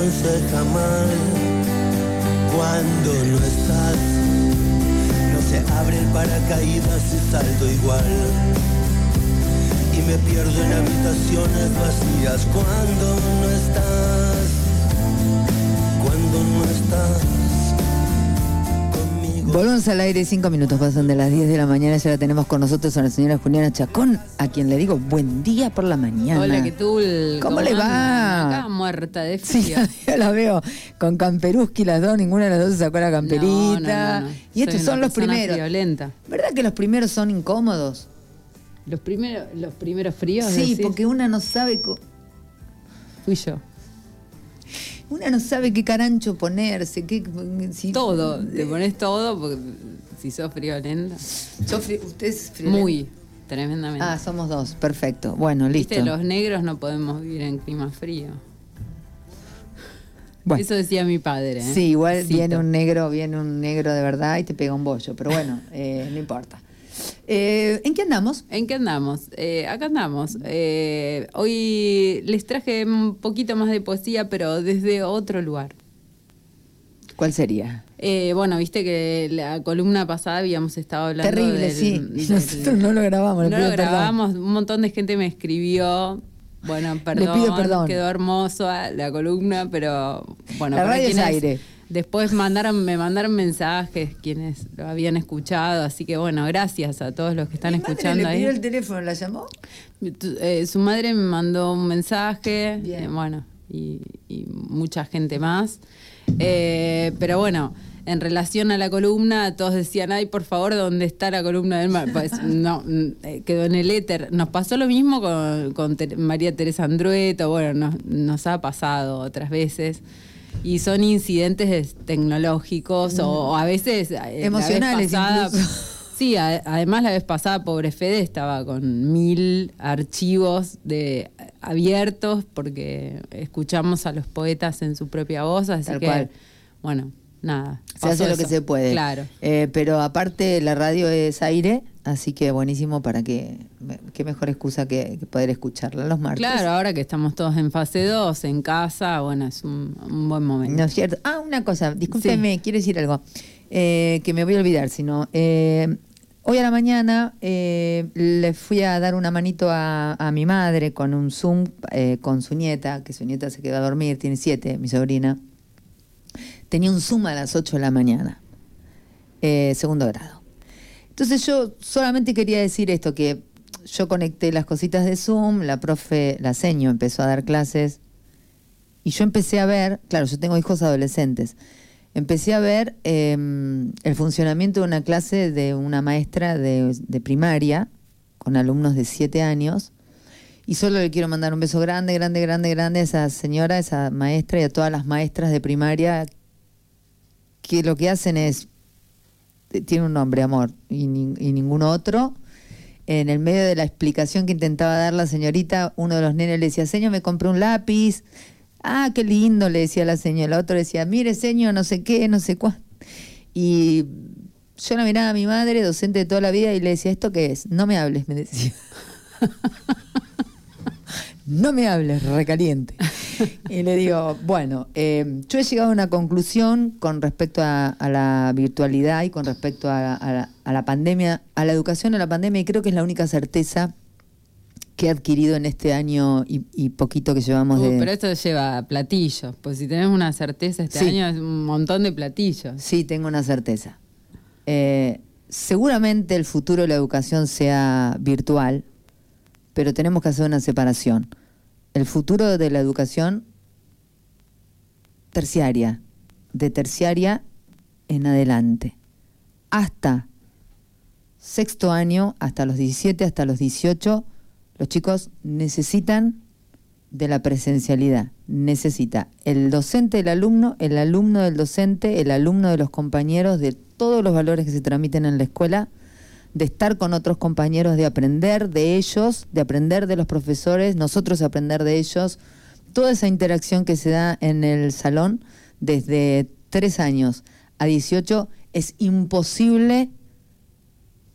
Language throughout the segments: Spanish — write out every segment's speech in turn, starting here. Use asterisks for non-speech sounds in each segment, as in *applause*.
me aconseja mal cuando no estás. No se abre el paracaídas y salto igual. Y me pierdo en habitaciones vacías cuando no estás. Volvemos al aire, cinco minutos pasan de las 10 de la mañana, ya la tenemos con nosotros a la señora Juliana Chacón, a quien le digo buen día por la mañana. Hola, ¿qué tal? ¿Cómo le va? Acá muerta de frío. Sí, *laughs* yo la veo con camperuski las dos, ninguna de las dos se sacó la camperita. No, no, no, Y estos Soy son una los primeros. Violenta. ¿Verdad que los primeros son incómodos? Los primeros, los primeros fríos. Sí, decís, porque una no sabe fui yo. Una no sabe qué carancho ponerse, qué si- Todo, te pones todo porque si sos friolenta. ¿Sos fri- ¿Usted es friolento? Muy, tremendamente. Ah, somos dos, perfecto. Bueno, listo. Viste, los negros no podemos vivir en clima frío. Bueno. Eso decía mi padre. ¿eh? Sí, igual Cito. viene un negro, viene un negro de verdad y te pega un bollo, pero bueno, eh, no importa. Eh, ¿En qué andamos? ¿En qué andamos? Eh, acá andamos. Eh, hoy les traje un poquito más de poesía, pero desde otro lugar. ¿Cuál sería? Eh, bueno, viste que la columna pasada habíamos estado hablando Terrible, del- sí. del- Nosotros no lo grabamos. le no lo perdón. grabamos, un montón de gente me escribió. Bueno, perdón, pido perdón. quedó hermoso ah, la columna, pero bueno, La para radio es aire. Después mandaron, me mandaron mensajes quienes lo habían escuchado, así que bueno, gracias a todos los que están Mi madre escuchando le ahí. pidió el teléfono, ¿la llamó? Eh, su madre me mandó un mensaje, eh, bueno, y, y mucha gente más. Eh, pero bueno, en relación a la columna, todos decían, ay, por favor, ¿dónde está la columna del mar? Pues *laughs* no, mm, eh, quedó en el éter. Nos pasó lo mismo con, con Ter- María Teresa Andrueto, bueno, nos, nos ha pasado otras veces. Y son incidentes tecnológicos o, o a veces... eh, Emocionales pasada-. Sí, a- además la vez pasada, pobre Fede, estaba con mil archivos de abiertos porque escuchamos a los poetas en su propia voz, así Tal que, cual. bueno, nada. Se hace lo que se puede. Claro. Eh, pero aparte, la radio es aire, así que buenísimo para que. Qué mejor excusa que, que poder escucharla los martes. Claro, ahora que estamos todos en fase 2, en casa, bueno, es un, un buen momento. No es cierto. Ah, una cosa, discúlpeme, quiero decir algo eh, que me voy a olvidar, sino eh, hoy a la mañana eh, le fui a dar una manito a, a mi madre con un Zoom eh, con su nieta, que su nieta se quedó a dormir, tiene siete, mi sobrina. Tenía un Zoom a las 8 de la mañana, eh, segundo grado. Entonces yo solamente quería decir esto, que yo conecté las cositas de Zoom, la profe, la seño empezó a dar clases y yo empecé a ver, claro, yo tengo hijos adolescentes, empecé a ver eh, el funcionamiento de una clase de una maestra de, de primaria con alumnos de 7 años. Y solo le quiero mandar un beso grande, grande, grande, grande a esa señora, a esa maestra y a todas las maestras de primaria que lo que hacen es, eh, tiene un nombre, amor, y, nin- y ningún otro. En el medio de la explicación que intentaba dar la señorita, uno de los nenes le decía, señor, me compré un lápiz. Ah, qué lindo, le decía la señora. El otro decía, mire, señor, no sé qué, no sé cuánto. Y yo la miraba a mi madre, docente de toda la vida, y le decía, ¿esto qué es? No me hables, me decía. *laughs* no me hables, recaliente. *laughs* Y le digo, bueno, eh, yo he llegado a una conclusión con respecto a, a la virtualidad y con respecto a, a la, a la pandemia, a la educación, a la pandemia, y creo que es la única certeza que he adquirido en este año y, y poquito que llevamos Uh, de... Pero esto lleva platillos, pues si tenemos una certeza este Sí. año es un montón de platillos. Sí, tengo una certeza. Eh, seguramente el futuro de la educación sea virtual, pero tenemos que hacer una separación. El futuro de la educación terciaria, de terciaria en adelante, hasta sexto año, hasta los 17, hasta los 18, los chicos necesitan de la presencialidad. Necesita el docente del alumno, el alumno del docente, el alumno de los compañeros, de todos los valores que se transmiten en la escuela, de estar con otros compañeros, de aprender de ellos, de aprender de los profesores, nosotros aprender de ellos. Toda esa interacción que se da en el salón desde tres años a 18 es imposible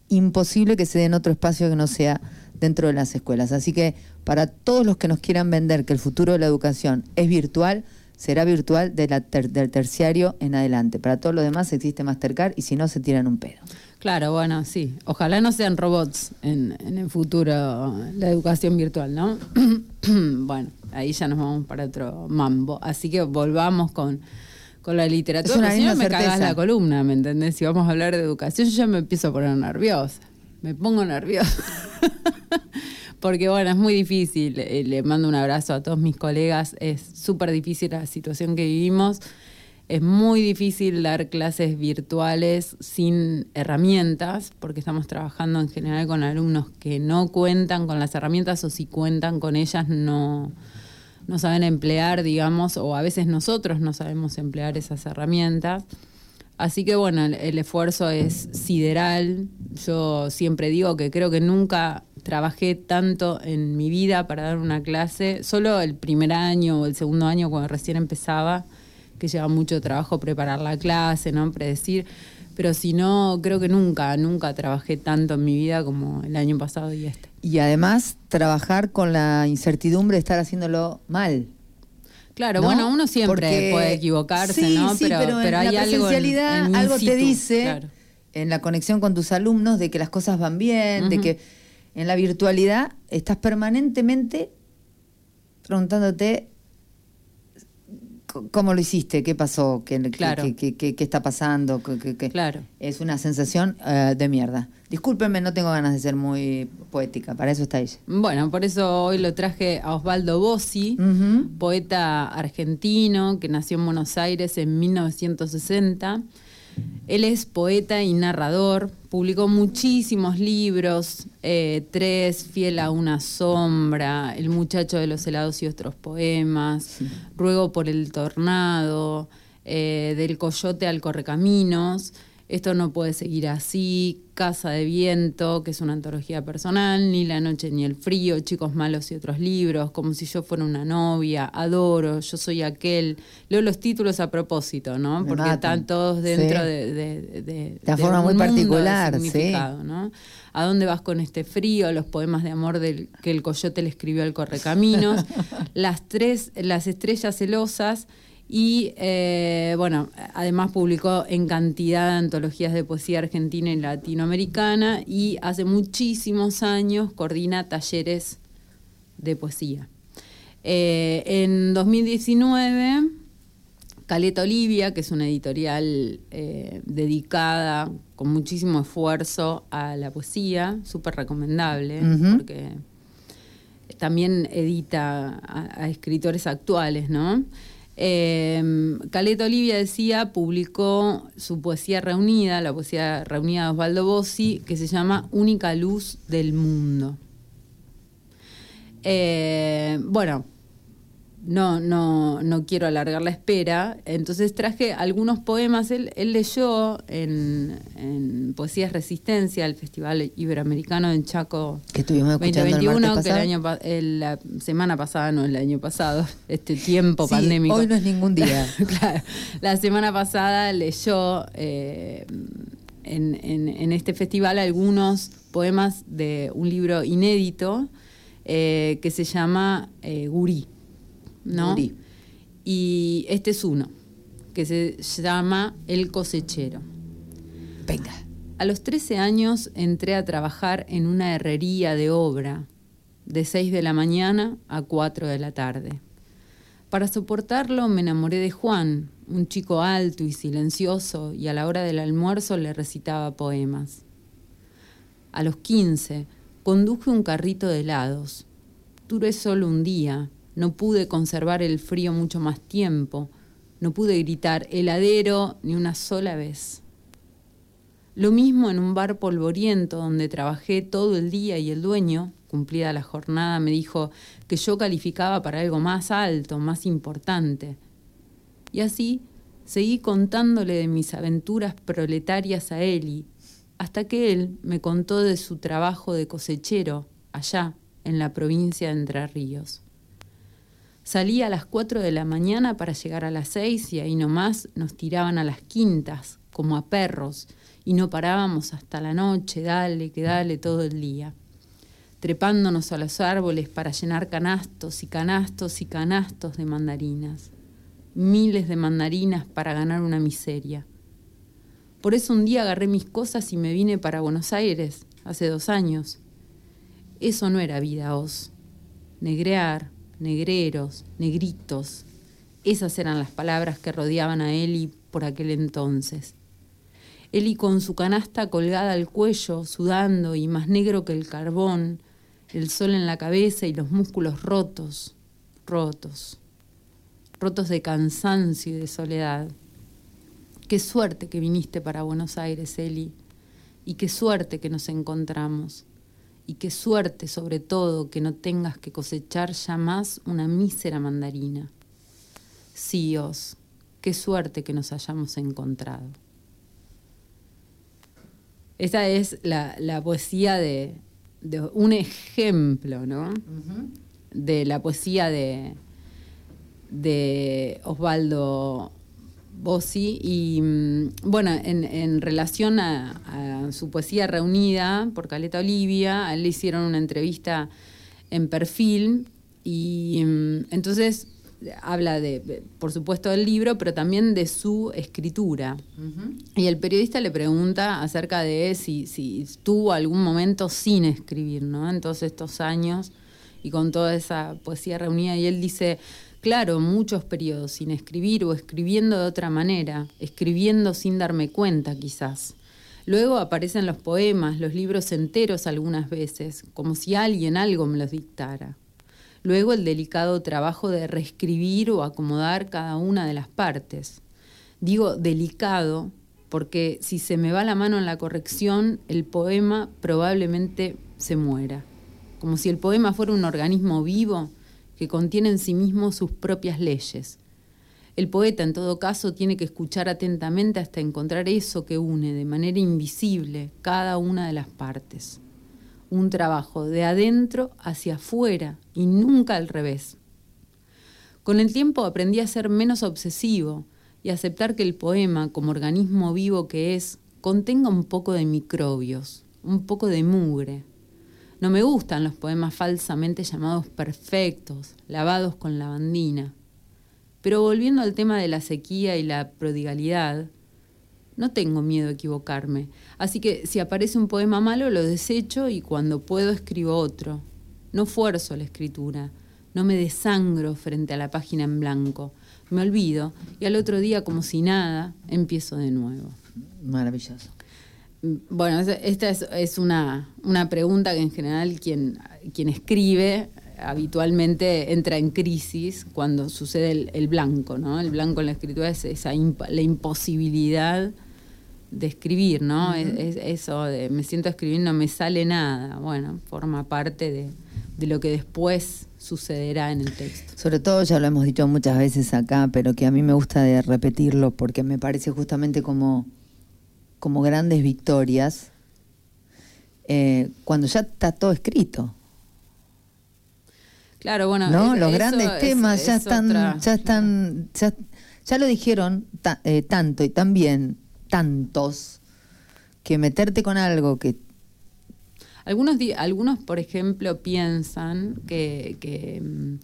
imposible que se dé en otro espacio que no sea dentro de las escuelas. Así que para todos los que nos quieran vender que el futuro de la educación es virtual, será virtual de la del terciario en adelante. Para todos los demás existe Mastercard y si no se tiran un pedo. Claro, bueno, sí. Ojalá no sean robots en, en el futuro la educación virtual, ¿no? *clears throat* bueno, ahí ya nos vamos para otro mambo. Así que volvamos con, con la literatura. una si no me certeza. la columna, ¿me entendés? Si vamos a hablar de educación, yo ya me empiezo a poner nerviosa. Me pongo nerviosa. *laughs* Porque bueno, es muy difícil. Eh, Le mando un abrazo a todos mis colegas. Es súper difícil la situación que vivimos. Es muy difícil dar clases virtuales sin herramientas, porque estamos trabajando en general con alumnos que no cuentan con las herramientas o si cuentan con ellas no, no saben emplear, digamos, o a veces nosotros no sabemos emplear esas herramientas. Así que bueno, el, el esfuerzo es sideral. Yo siempre digo que creo que nunca trabajé tanto en mi vida para dar una clase, solo el primer año o el segundo año cuando recién empezaba, que lleva mucho trabajo preparar la clase, ¿no? Predecir. Pero si no, creo que nunca, nunca trabajé tanto en mi vida como el año pasado y este. Y además trabajar con la incertidumbre de estar haciéndolo mal. Claro, ¿no? bueno, uno siempre Porque- puede equivocarse, Sí, ¿no? sí, pero, pero, en hay la algo en- presencialidad en algo te dice claro. en la conexión con tus alumnos de que las cosas van bien, de que en la virtualidad estás permanentemente preguntándote cómo lo hiciste, qué pasó, qué, qué- Claro. qué, qué- qué- qué está pasando, Claro. es una sensación eh, de mierda. Discúlpenme, no tengo ganas de ser muy poética, para eso está ella. Bueno, por eso hoy lo traje a Osvaldo Bossi, poeta argentino que nació en Buenos Aires en 1960. Él es poeta y narrador, publicó muchísimos libros, eh, tres, Fiel a una sombra, El muchacho de los helados y otros poemas, Ruego por el tornado, eh, Del coyote al correcaminos, Esto no puede seguir así, Casa de viento, que es una antología personal, Ni la noche ni el frío, Chicos malos y otros libros, Como si yo fuera una novia, Adoro, Yo soy aquel. Leo los títulos a propósito, ¿no? Me Porque matan. están todos dentro Sí. de, de, de- De una de forma muy particular, sí. ¿no? ¿A dónde vas con este frío? Los poemas de amor del, que el coyote le escribió al correcaminos, *laughs* las tres, las estrellas celosas y eh, bueno, además publicó en cantidad de antologías de poesía argentina y latinoamericana y hace muchísimos años coordina talleres de poesía. Eh, en 2019 Caleta Olivia, que es una editorial eh, dedicada con muchísimo esfuerzo a la poesía, súper recomendable, porque también edita a, a escritores actuales, ¿no? Eh, Caleta Olivia decía, publicó su poesía reunida, la poesía reunida de Osvaldo Bossi, que se llama Única Luz del Mundo. Eh, bueno, no, no, no quiero alargar la espera, entonces traje algunos poemas. Él, él leyó en, en Poesías Resistencia, el Festival Iberoamericano en Chaco Que estuvimos escuchando el 2021, martes que el año, el- la semana pasada, no el año pasado, *laughs* este tiempo Sí, pandémico. hoy no es ningún día. *laughs* claro, la semana pasada leyó eh, en, en- en este festival algunos poemas de un libro inédito eh, que se llama eh, Gurí, ¿no? Y este es uno, que se llama El cosechero. Venga. A los 13 años entré a trabajar en una herrería de obra, de 6 de la mañana a 4 de la tarde. Para soportarlo me enamoré de Juan, un chico alto y silencioso, y a la hora del almuerzo le recitaba poemas. A los 15 conduje un carrito de helados. Duré solo un día, no pude conservar el frío mucho más tiempo, no pude gritar heladero ni una sola vez. Lo mismo en un bar polvoriento donde trabajé todo el día y el dueño, cumplida la jornada, me dijo que yo calificaba para algo más alto, más importante. Y así seguí contándole de mis aventuras proletarias a Eli, hasta que él me contó de su trabajo de cosechero allá, en la provincia de Entre Ríos. Salía a las 4 de la mañana para llegar a las 6 y ahí nomás nos tiraban a las quintas, como a perros, y no parábamos hasta la noche, dale, que dale todo el día, trepándonos a los árboles para llenar canastos y canastos y canastos de mandarinas, miles de mandarinas para ganar una miseria. Por eso un día agarré mis cosas y me vine para Buenos Aires, hace dos años. Eso no era vida, os. Negrear, negreros, negritos. Esas eran las palabras que rodeaban a Eli por aquel entonces. Eli con su canasta colgada al cuello, sudando y más negro que el carbón, el sol en la cabeza y los músculos rotos, rotos, rotos de cansancio y de soledad. Qué suerte que viniste para Buenos Aires, Eli, y qué suerte que nos encontramos y qué suerte sobre todo que no tengas que cosechar ya más una mísera mandarina. Sí, Os, qué suerte que nos hayamos encontrado. Esa es la, poesía de, un ejemplo, ¿no? De la poesía de, de Osvaldo Bossi. Y mm, bueno, en, relación a, su poesía reunida por Caleta Olivia, a él le hicieron una entrevista en perfil y mm, entonces habla de, por supuesto, del libro, pero también de su escritura. Y el periodista le pregunta acerca de si, si tuvo algún momento sin escribir, ¿no? En todos estos años y con toda esa poesía reunida. Y él dice, claro, muchos periodos sin escribir o escribiendo de otra manera, escribiendo sin darme cuenta quizás. Luego aparecen los poemas, los libros enteros algunas veces, como si alguien algo me los dictara. Luego el delicado trabajo de reescribir o acomodar cada una de las partes. Digo delicado porque si se me va la mano en la corrección, el poema probablemente se muera. Como si el poema fuera un organismo vivo que contiene en sí mismo sus propias leyes. El poeta, en todo caso, tiene que escuchar atentamente hasta encontrar eso que une de manera invisible cada una de las partes. Un trabajo de adentro hacia afuera y nunca al revés. Con el tiempo aprendí a ser menos obsesivo y aceptar que el poema, como organismo vivo que es, contenga un poco de microbios, un poco de mugre, no me gustan los poemas falsamente llamados perfectos, lavados con lavandina. Pero volviendo al tema de la sequía y la prodigalidad, no tengo miedo a equivocarme. Así que si aparece un poema malo, lo desecho y cuando puedo escribo otro. No fuerzo la escritura, no me desangro frente a la página en blanco. Me olvido y al otro día, como si nada, empiezo de nuevo. Maravilloso. Bueno, esta es, una, pregunta que en general quien, quien escribe habitualmente entra en crisis cuando sucede el, blanco, ¿no? El blanco en la escritura es esa la imposibilidad de escribir, ¿no? es, eso de me siento a escribir, no me sale nada. Bueno, forma parte de, de lo que después sucederá en el texto. Sobre todo, ya lo hemos dicho muchas veces acá, pero que a mí me gusta de repetirlo porque me parece justamente como como grandes victorias eh, cuando ya está todo escrito. Claro, bueno, ¿no? los grandes temas ya, están, ya están, ya lo dijeron eh, tanto y también tantos que meterte con algo que algunos algunos por ejemplo piensan que, que mm,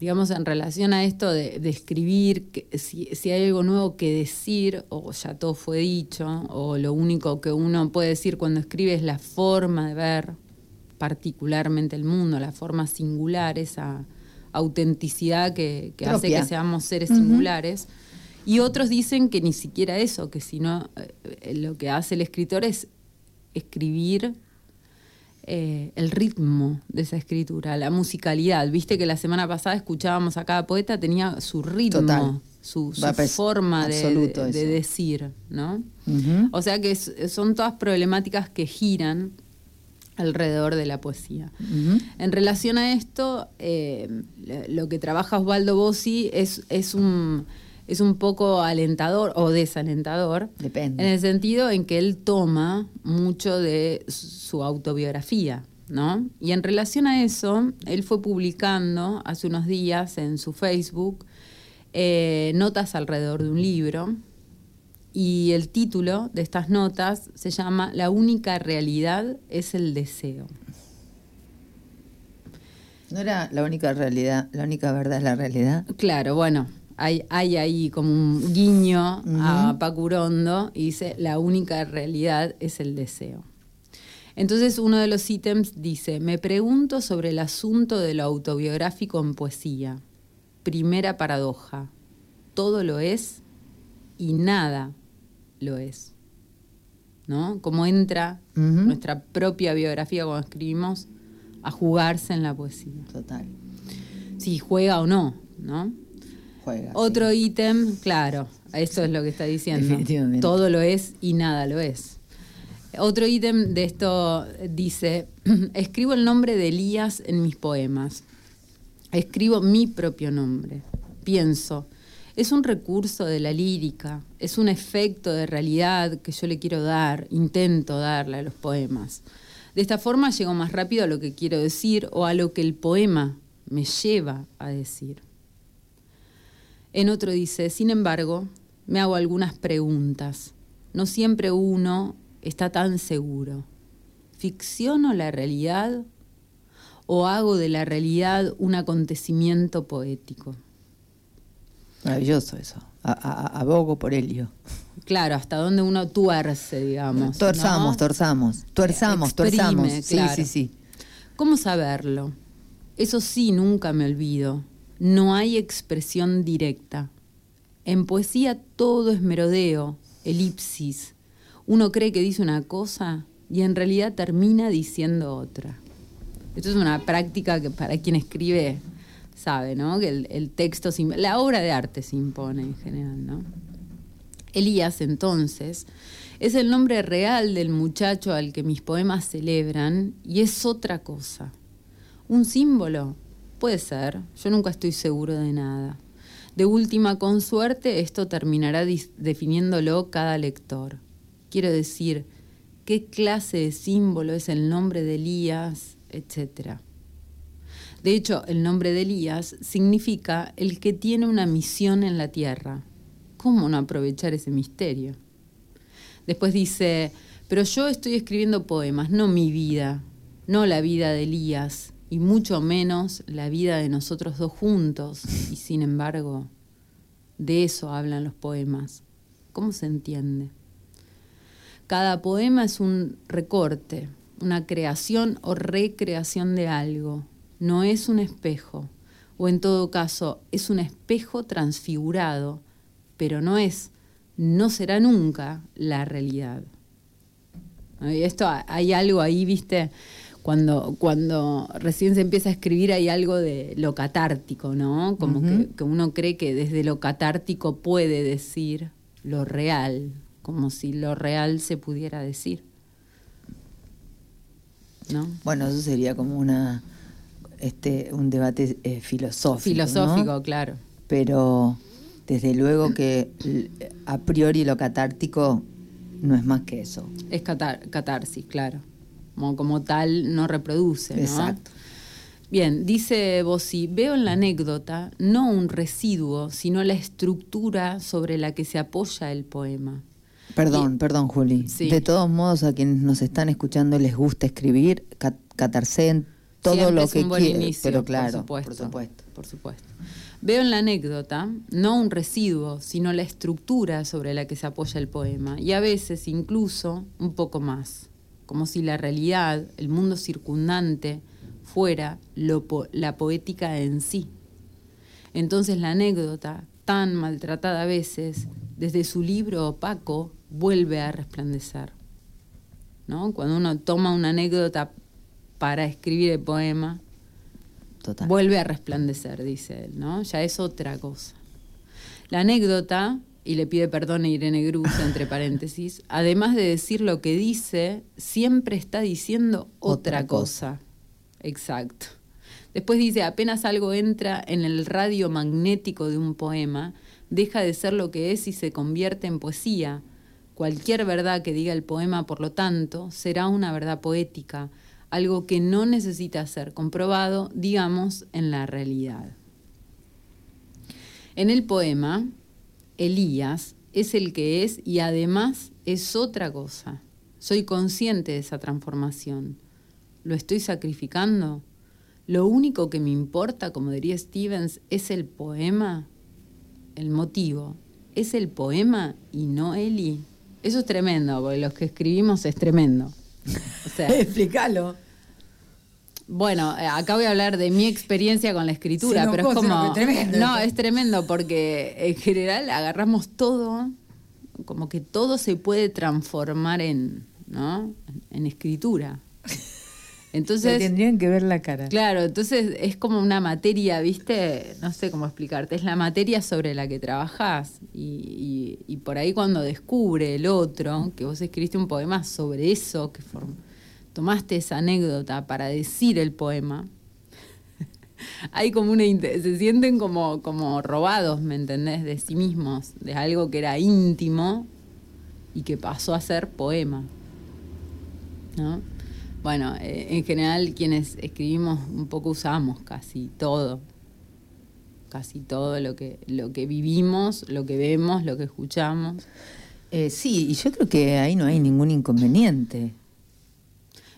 digamos, en relación a esto de, escribir, si, hay algo nuevo que decir, o ya todo fue dicho, o lo único que uno puede decir cuando escribe es la forma de ver particularmente el mundo, la forma singular, esa autenticidad que, hace que seamos seres singulares. Y otros dicen que ni siquiera eso, que sino eh, lo que hace el escritor es escribir eh, el ritmo de esa escritura, la musicalidad. Viste que la semana pasada escuchábamos a cada poeta, tenía su ritmo, su, forma de, decir, ¿no? O sea que son todas problemáticas que giran alrededor de la poesía. En relación a esto, eh, lo que trabaja Osvaldo Bossi es, es un es un poco alentador o desalentador. Depende. En el sentido en que él toma mucho de su autobiografía, ¿no? Y en relación a eso, él fue publicando hace unos días en su Facebook eh, notas alrededor de un libro. y el título de estas notas se llama La única realidad es el deseo. ¿No era la única realidad, la única verdad es la realidad? Claro, bueno, hay, hay ahí como un guiño a Pacurondo y dice, la única realidad es el deseo. Entonces uno de los ítems dice, me pregunto sobre el asunto de lo autobiográfico en poesía. Primera paradoja, todo lo es y nada lo es. ¿No? Como entra nuestra propia biografía cuando escribimos a jugarse en la poesía. Total. Si juega o no, ¿no? Otro ítem, claro, eso es lo que está diciendo. Definitivamente. Todo lo es y nada lo es. Otro ítem de esto dice, *clears throat* escribo el nombre de Elías en mis poemas. Escribo mi propio nombre. Pienso, es un recurso de la lírica, es un efecto de realidad que yo le quiero dar, intento darle a los poemas. De esta forma llego más rápido a lo que quiero decir o a lo que el poema me lleva a decir. En otro dice, sin embargo, me hago algunas preguntas. No siempre uno está tan seguro. ¿Ficciono la realidad o hago de la realidad un acontecimiento poético? Maravilloso eso. abogo por ello. Claro, hasta donde uno tuerce, digamos. Torzamos, torzamos, tuerzamos, tuerzamos. Sí, sí, sí. ¿Cómo saberlo? Eso sí, nunca me olvido no hay expresión directa. En poesía todo es merodeo, elipsis. Uno cree que dice una cosa y en realidad termina diciendo otra. Esto es una práctica que para quien escribe sabe, ¿no? Que el, texto, la obra de arte se impone en general, ¿no? Elías, entonces, es el nombre real del muchacho al que mis poemas celebran y es otra cosa. Un símbolo Puede ser, yo nunca estoy seguro de nada. De última, con suerte, esto terminará definiéndolo cada lector. Quiero decir, qué clase de símbolo es el nombre de Elías, etc. De hecho, el nombre de Elías significa el que tiene una misión en la tierra. ¿Cómo no aprovechar ese misterio? Después dice, pero yo estoy escribiendo poemas, no mi vida, no la vida de Elías, y mucho menos la vida de nosotros dos juntos. Y sin embargo, de eso hablan los poemas. ¿Cómo se entiende? Cada poema es un recorte, una creación o recreación de algo. No es un espejo, o en todo caso es un espejo transfigurado, pero no es, no será nunca la realidad. Esto hay algo ahí, viste, cuando, cuando recién se empieza a escribir hay algo de lo catártico, ¿no? Como que, uno cree que desde lo catártico puede decir lo real, como si lo real se pudiera decir. ¿No? Bueno, eso sería como una este un debate eh, filosófico. Filosófico, claro. Pero desde luego que a priori lo catártico no es más que eso. Es catarsis, claro como, tal no reproduce. Exacto. Bien, dice Bossi, veo en la anécdota no un residuo, sino la estructura sobre la que se apoya el poema. Perdón, perdón, Juli. De todos modos, a quienes nos están escuchando les gusta escribir, catarse todo lo que quieran. Pero claro, por supuesto, por supuesto. Veo en la anécdota no un residuo, sino la estructura sobre la que se apoya el poema, y a veces incluso un poco más como si la realidad, el mundo circundante, fuera la poética en sí. Entonces la anécdota, tan maltratada a veces, desde su libro opaco, vuelve a resplandecer. ¿no? Cuando uno toma una anécdota para escribir el poema, vuelve a resplandecer, dice él, ¿no? Ya es otra cosa. La anécdota y le pide perdón a Irene Gruz, entre paréntesis, además de decir lo que dice, siempre está diciendo otra, cosa. Exacto. Después dice, apenas algo entra en el radio magnético de un poema, deja de ser lo que es y se convierte en poesía. Cualquier verdad que diga el poema, por lo tanto, será una verdad poética, algo que no necesita ser comprobado, digamos, en la realidad. En el poema, Elías es el que es y además es otra cosa. Soy consciente de esa transformación. ¿Lo estoy sacrificando? Lo único que me importa, como diría Stevens, es el poema, el motivo. Es el poema y no Eli. Eso es tremendo, porque los que escribimos es tremendo. O *laughs* Explícalo. Bueno, eh, acá voy a hablar de mi experiencia con la escritura, pero es como. no, es tremendo porque en general agarramos todo, como que todo se puede transformar en, ¿no? En escritura. Entonces. tendrían que ver la cara. Claro, entonces es como una materia, ¿viste? No sé cómo explicarte. Es la materia sobre la que trabajás. Y, y por ahí cuando descubre el otro, que vos escribiste un poema sobre eso, que forma tomaste esa anécdota para decir el poema, hay como una se sienten como, como robados, ¿me entendés? De sí mismos, de algo que era íntimo y que pasó a ser poema. ¿No? Bueno, eh, en general quienes escribimos un poco usamos casi todo, casi todo lo que, lo que vivimos, lo que vemos, lo que escuchamos. Eh, sí, y yo creo que ahí no hay ningún inconveniente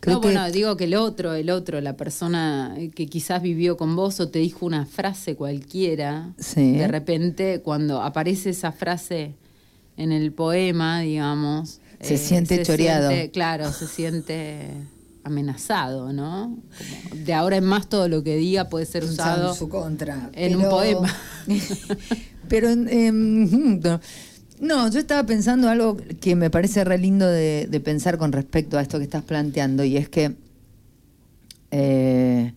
no, bueno, digo que el otro, el otro, la persona que quizás vivió con vos o te dijo una frase cualquiera, de repente cuando aparece esa frase en el poema, digamos... Se eh, siente choreado. claro, se siente amenazado, ¿no? de ahora en más todo lo que diga puede ser usado en su contra. En un poema. *laughs* pero en... *laughs* No, yo estaba pensando algo que me parece re lindo de, pensar con respecto a esto que estás planteando, y es que eh,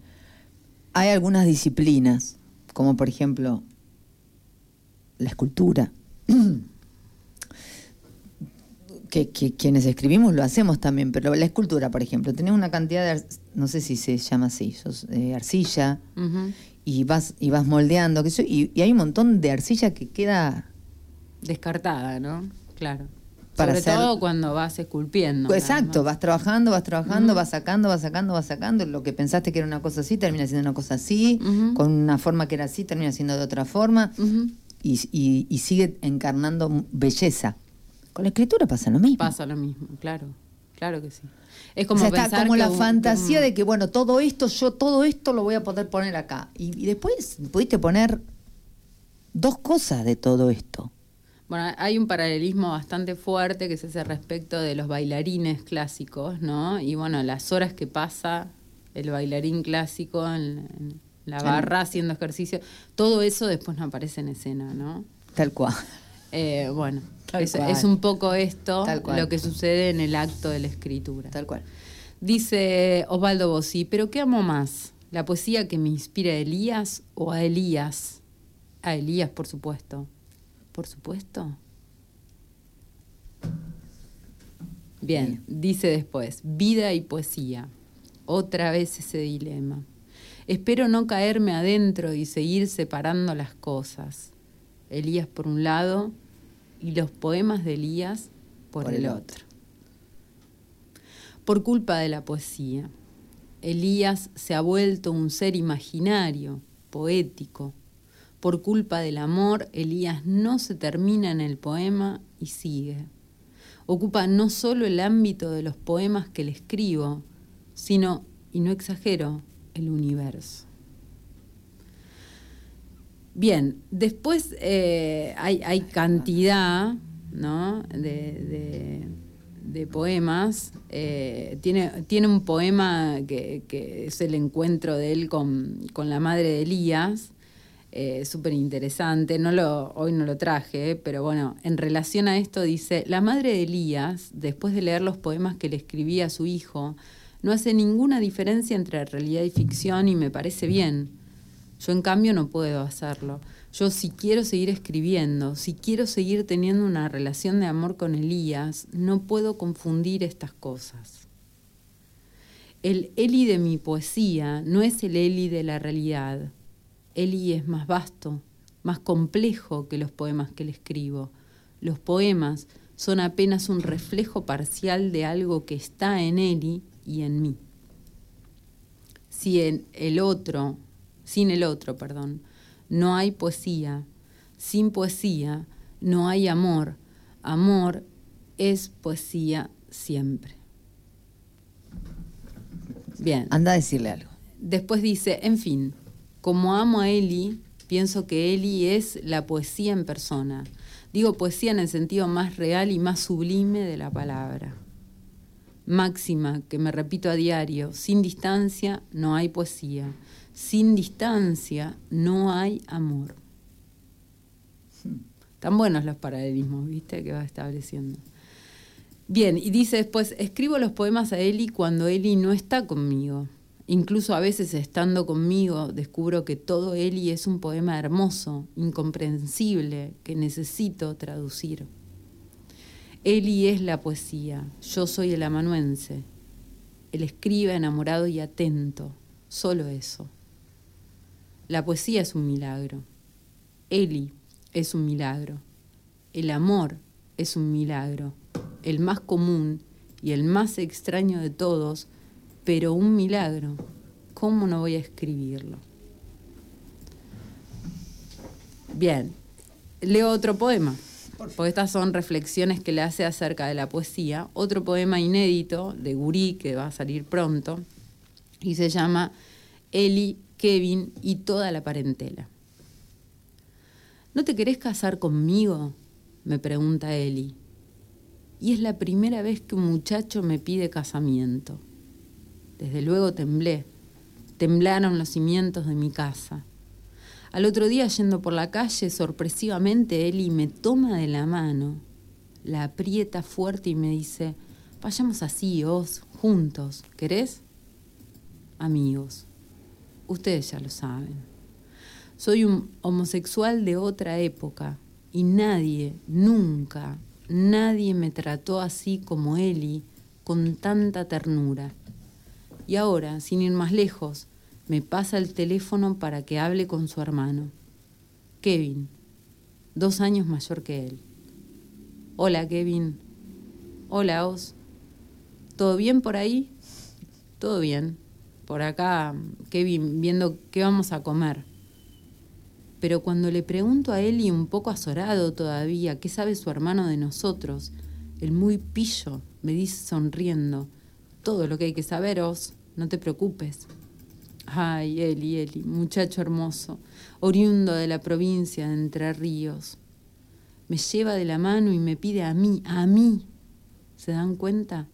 hay algunas disciplinas, como por ejemplo la escultura, *clears throat* que, quienes escribimos lo hacemos también, pero la escultura, por ejemplo, tenés una cantidad de, no sé si se llama así, eh, arcilla, y, vas, y vas moldeando, que y hay un montón de arcilla que queda Descartada, ¿no? Claro. Para Sobre todo cuando vas esculpiendo. Exacto, vas trabajando, vas trabajando, vas sacando, vas sacando, vas sacando. Lo que pensaste que era una cosa así, termina siendo una cosa así. Con una forma que era así, termina siendo de otra forma. y, sigue encarnando belleza. Con la escritura pasa lo mismo. Pasa lo mismo, claro. Claro que sí. Es como, como la fantasía de que, bueno, todo esto, yo todo esto lo voy a poder poner acá. Y, y después pudiste poner dos cosas de todo esto. Bueno, hay un paralelismo bastante fuerte que se hace respecto de los bailarines clásicos, ¿no? Y bueno, las horas que pasa el bailarín clásico en, la barra haciendo ejercicio, todo eso después no aparece en escena, ¿no? Tal cual. Eh, bueno, es, un poco esto lo que sucede en el acto de la escritura. Tal cual. Dice Osvaldo Bossi, ¿pero qué amo más? ¿La poesía que me inspira a Elías o a Elías? A Elías, por supuesto por supuesto. Bien, dice después, vida y poesía. Otra vez ese dilema. Espero no caerme adentro y seguir separando las cosas. Elías por un lado y los poemas de Elías por, el, otro. Por culpa de la poesía, Elías se ha vuelto un ser imaginario, poético, por culpa del amor, Elías no se termina en el poema y sigue. Ocupa no solo el ámbito de los poemas que le escribo, sino, y no exagero, el universo. Bien, después eh, hay, cantidad de, poemas. Eh, tiene, tiene, un poema que, es el encuentro de él con, con la madre de Elías, eh, súper interesante. No lo, hoy no lo traje, pero bueno, en relación a esto dice, la madre de Elías, después de leer los poemas que le escribía a su hijo, no hace ninguna diferencia entre realidad y ficción y me parece bien. Yo en cambio no puedo hacerlo. Yo si quiero seguir escribiendo, si quiero seguir teniendo una relación de amor con Elías, no puedo confundir estas cosas. El Eli de mi poesía no es el Eli de la realidad Eli es más vasto, más complejo que los poemas que le escribo. Los poemas son apenas un reflejo parcial de algo que está en Eli y en mí. Si en el otro, sin el otro, perdón, no hay poesía, sin poesía no hay amor, Amor es poesía siempre. Bien. Anda a decirle algo. Después dice, en fin, como amo a Eli, pienso que Eli es la poesía en persona. Digo poesía en el sentido más real y más sublime de la palabra. Máxima que me repito a diario, sin distancia no hay poesía, sin distancia no hay amor. Tan buenos los paralelismos, ¿viste? Que va estableciendo. Bien, y dice después, escribo los poemas a Eli cuando Eli no está conmigo. Incluso a veces estando conmigo descubro que todo Eli es un poema hermoso, incomprensible, que necesito traducir. Eli es la poesía, yo soy el amanuense, el escriba enamorado y atento, solo eso. La poesía es un milagro, Eli es un milagro, el amor es un milagro, el más común y el más extraño de todos, pero un milagro. ¿Cómo no voy a escribirlo? Bien, leo otro poema, porque estas son reflexiones que le hace acerca de la poesía. Otro poema inédito de Gurí, que va a salir pronto, y se llama Eli, Kevin y toda la parentela. ¿No te querés casar conmigo? me pregunta Eli. Y es la primera vez que un muchacho me pide casamiento. Desde luego temblé. Temblaron los cimientos de mi casa. Al otro día, yendo por la calle, sorpresivamente Eli me toma de la mano, la aprieta fuerte y me dice, vayamos así, os, juntos, ¿querés? Amigos, ustedes ya lo saben. Soy un homosexual de otra época y nadie, nunca, nadie me trató así como Eli, con tanta ternura. Y ahora, sin ir más lejos, me pasa el teléfono para que hable con su hermano, Kevin, dos años mayor que él. Hola, Kevin. Hola, Os. ¿Todo bien por ahí? Todo bien. Por acá, Kevin, viendo qué vamos a comer. Pero cuando le pregunto a Eli, un poco azorado todavía, qué sabe su hermano de nosotros, el muy pillo me dice sonriendo, todo lo que hay que saberos, no te preocupes. Ay, Eli, Eli, muchacho hermoso, oriundo de la provincia de Entre Ríos. Me lleva de la mano y me pide a mí, a mí. ¿Se dan cuenta?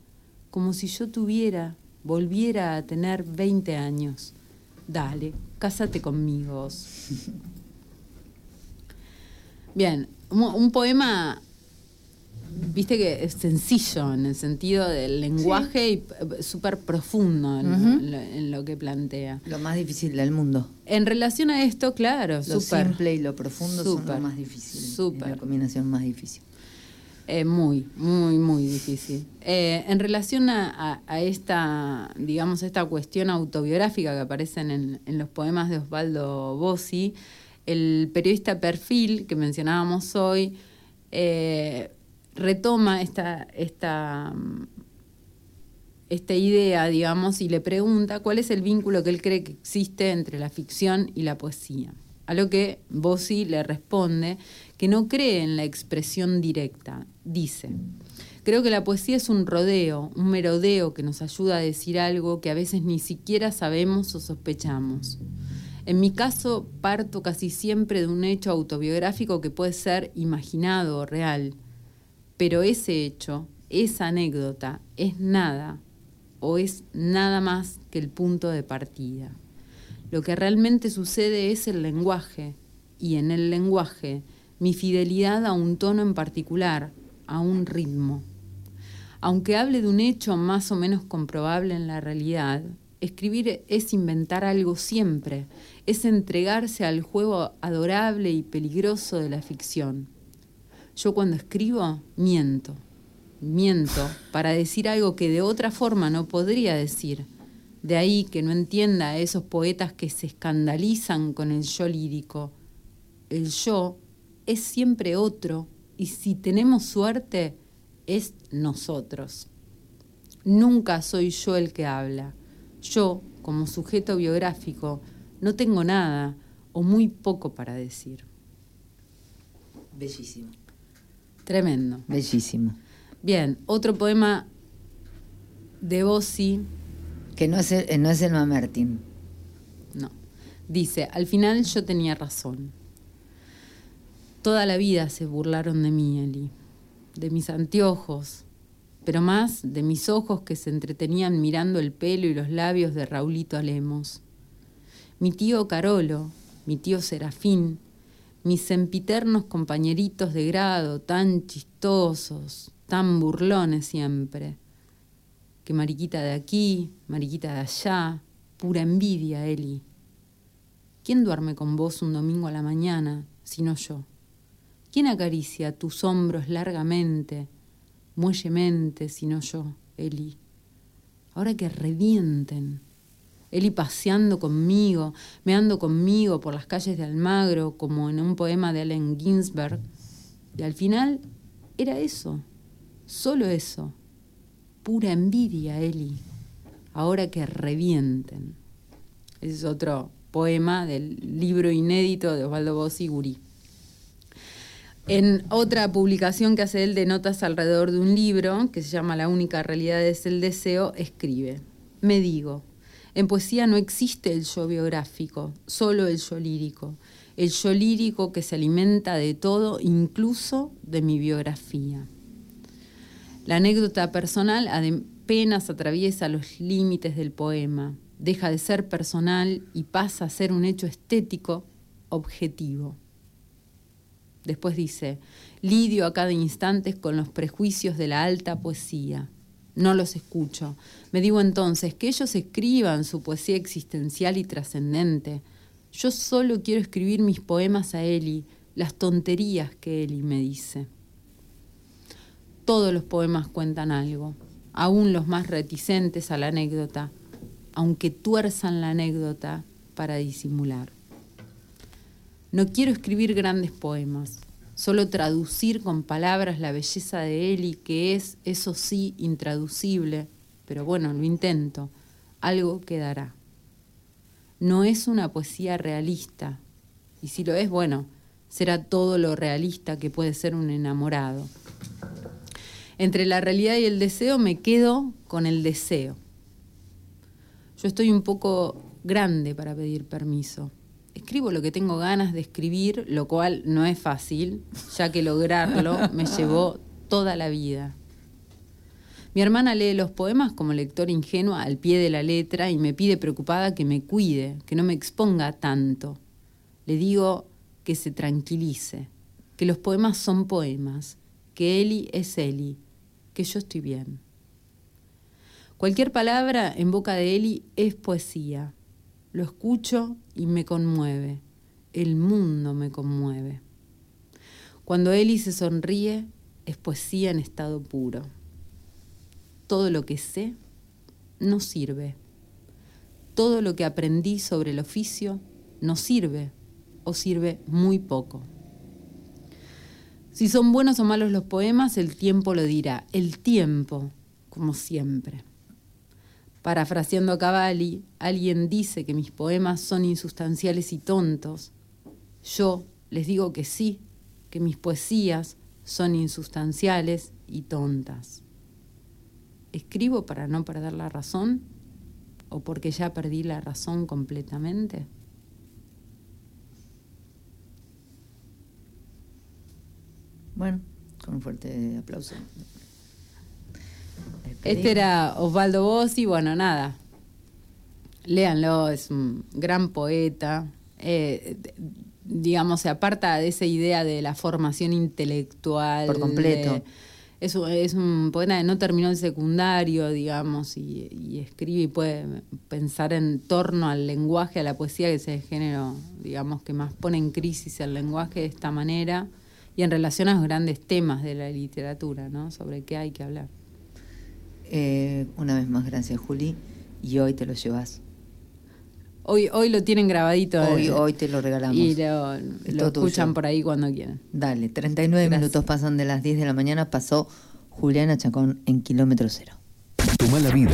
Como si yo tuviera, volviera a tener 20 años. Dale, cásate conmigo. *laughs* Bien, un poema viste que es sencillo en el sentido del lenguaje y eh, súper profundo en, lo, que plantea. Lo más difícil del mundo. En relación a esto, claro, lo simple y lo profundo son lo más difícil. La combinación más difícil. Eh, muy, muy, muy difícil. Eh, en relación a, esta, digamos, esta cuestión autobiográfica que aparece en, en los poemas de Osvaldo Bossi, el periodista Perfil que mencionábamos hoy, eh, retoma esta, esta, esta idea, digamos, y le pregunta cuál es el vínculo que él cree que existe entre la ficción y la poesía. A lo que Bossi le responde que no cree en la expresión directa. Dice, creo que la poesía es un rodeo, un merodeo que nos ayuda a decir algo que a veces ni siquiera sabemos o sospechamos. En mi caso, parto casi siempre de un hecho autobiográfico que puede ser imaginado o real pero ese hecho, esa anécdota, es nada o es nada más que el punto de partida. Lo que realmente sucede es el lenguaje, y en el lenguaje mi fidelidad a un tono en particular, a un ritmo. Aunque hable de un hecho más o menos comprobable en la realidad, escribir es inventar algo siempre, es entregarse al juego adorable y peligroso de la ficción yo cuando escribo miento, miento para decir algo que de otra forma no podría decir. De ahí que no entienda a esos poetas que se escandalizan con el yo lírico. El yo es siempre otro y si tenemos suerte es nosotros. Nunca soy yo el que habla. Yo, como sujeto biográfico, no tengo nada o muy poco para decir. Bellísimo. Tremendo. Bellísimo. Bien, otro poema de Bossi. Que no es el, no es el Mamertín. No. Dice, al final yo tenía razón. Toda la vida se burlaron de mí, Eli, de mis anteojos, pero más de mis ojos que se entretenían mirando el pelo y los labios de Raulito Alemos. Mi tío Carolo, mi tío Serafín, mis sempiternos compañeritos de grado, tan chistosos, tan burlones siempre. Que mariquita de aquí, mariquita de allá, pura envidia, Eli. ¿Quién duerme con vos un domingo a la mañana, sino yo? ¿Quién acaricia tus hombros largamente, muellemente, sino yo, Eli? Ahora que revienten. Eli paseando conmigo, meando conmigo por las calles de Almagro, como en un poema de Allen Ginsberg. Y al final era eso, solo eso. Pura envidia, Eli. Ahora que revienten. Ese es otro poema del libro inédito de Osvaldo Bossi Gurí. En otra publicación que hace él de notas alrededor de un libro, que se llama La única realidad es el deseo, escribe, me digo, en poesía no existe el yo biográfico, solo el yo lírico, el yo lírico que se alimenta de todo, incluso de mi biografía. La anécdota personal apenas atraviesa los límites del poema, deja de ser personal y pasa a ser un hecho estético objetivo. Después dice, lidio a cada instante con los prejuicios de la alta poesía. No los escucho. Me digo entonces que ellos escriban su poesía existencial y trascendente. Yo solo quiero escribir mis poemas a Eli, las tonterías que Eli me dice. Todos los poemas cuentan algo, aún los más reticentes a la anécdota, aunque tuerzan la anécdota para disimular. No quiero escribir grandes poemas, solo traducir con palabras la belleza de Eli, que es, eso sí, intraducible, pero bueno, lo intento, algo quedará. No es una poesía realista, y si lo es, bueno, será todo lo realista que puede ser un enamorado. Entre la realidad y el deseo me quedo con el deseo. Yo estoy un poco grande para pedir permiso escribo lo que tengo ganas de escribir, lo cual no es fácil, ya que lograrlo *laughs* me llevó toda la vida. Mi hermana lee los poemas como lector ingenua al pie de la letra y me pide preocupada que me cuide, que no me exponga tanto. Le digo que se tranquilice, que los poemas son poemas, que Eli es Eli, que yo estoy bien. Cualquier palabra en boca de Eli es poesía. Lo escucho y me conmueve. El mundo me conmueve. Cuando Eli se sonríe, es poesía en estado puro. Todo lo que sé no sirve. Todo lo que aprendí sobre el oficio no sirve o sirve muy poco. Si son buenos o malos los poemas, el tiempo lo dirá. El tiempo, como siempre. Parafraseando a Cavalli, alguien dice que mis poemas son insustanciales y tontos. Yo les digo que sí, que mis poesías son insustanciales y tontas. ¿Escribo para no perder la razón o porque ya perdí la razón completamente? Bueno, con un fuerte aplauso. Este era Osvaldo Bossi, bueno, nada. Léanlo, es un gran poeta. Eh, digamos, se aparta de esa idea de la formación intelectual. Por completo. es, un poeta que no terminó el secundario, digamos, y, escribe y puede pensar en torno al lenguaje, a la poesía, que es el género, digamos, que más pone en crisis el lenguaje de esta manera, y en relación a los grandes temas de la literatura, ¿no? Sobre qué hay que hablar. Eh, una vez más, gracias Juli. Y hoy te lo llevas. Hoy, hoy lo tienen grabadito. Hoy, eh, hoy te lo regalamos. Y lo, escuchan por ahí cuando quieran. Dale, 39 minutos pasan de las 10 de la mañana. Pasó Juliana Chacón en kilómetro cero. Tu mala vida.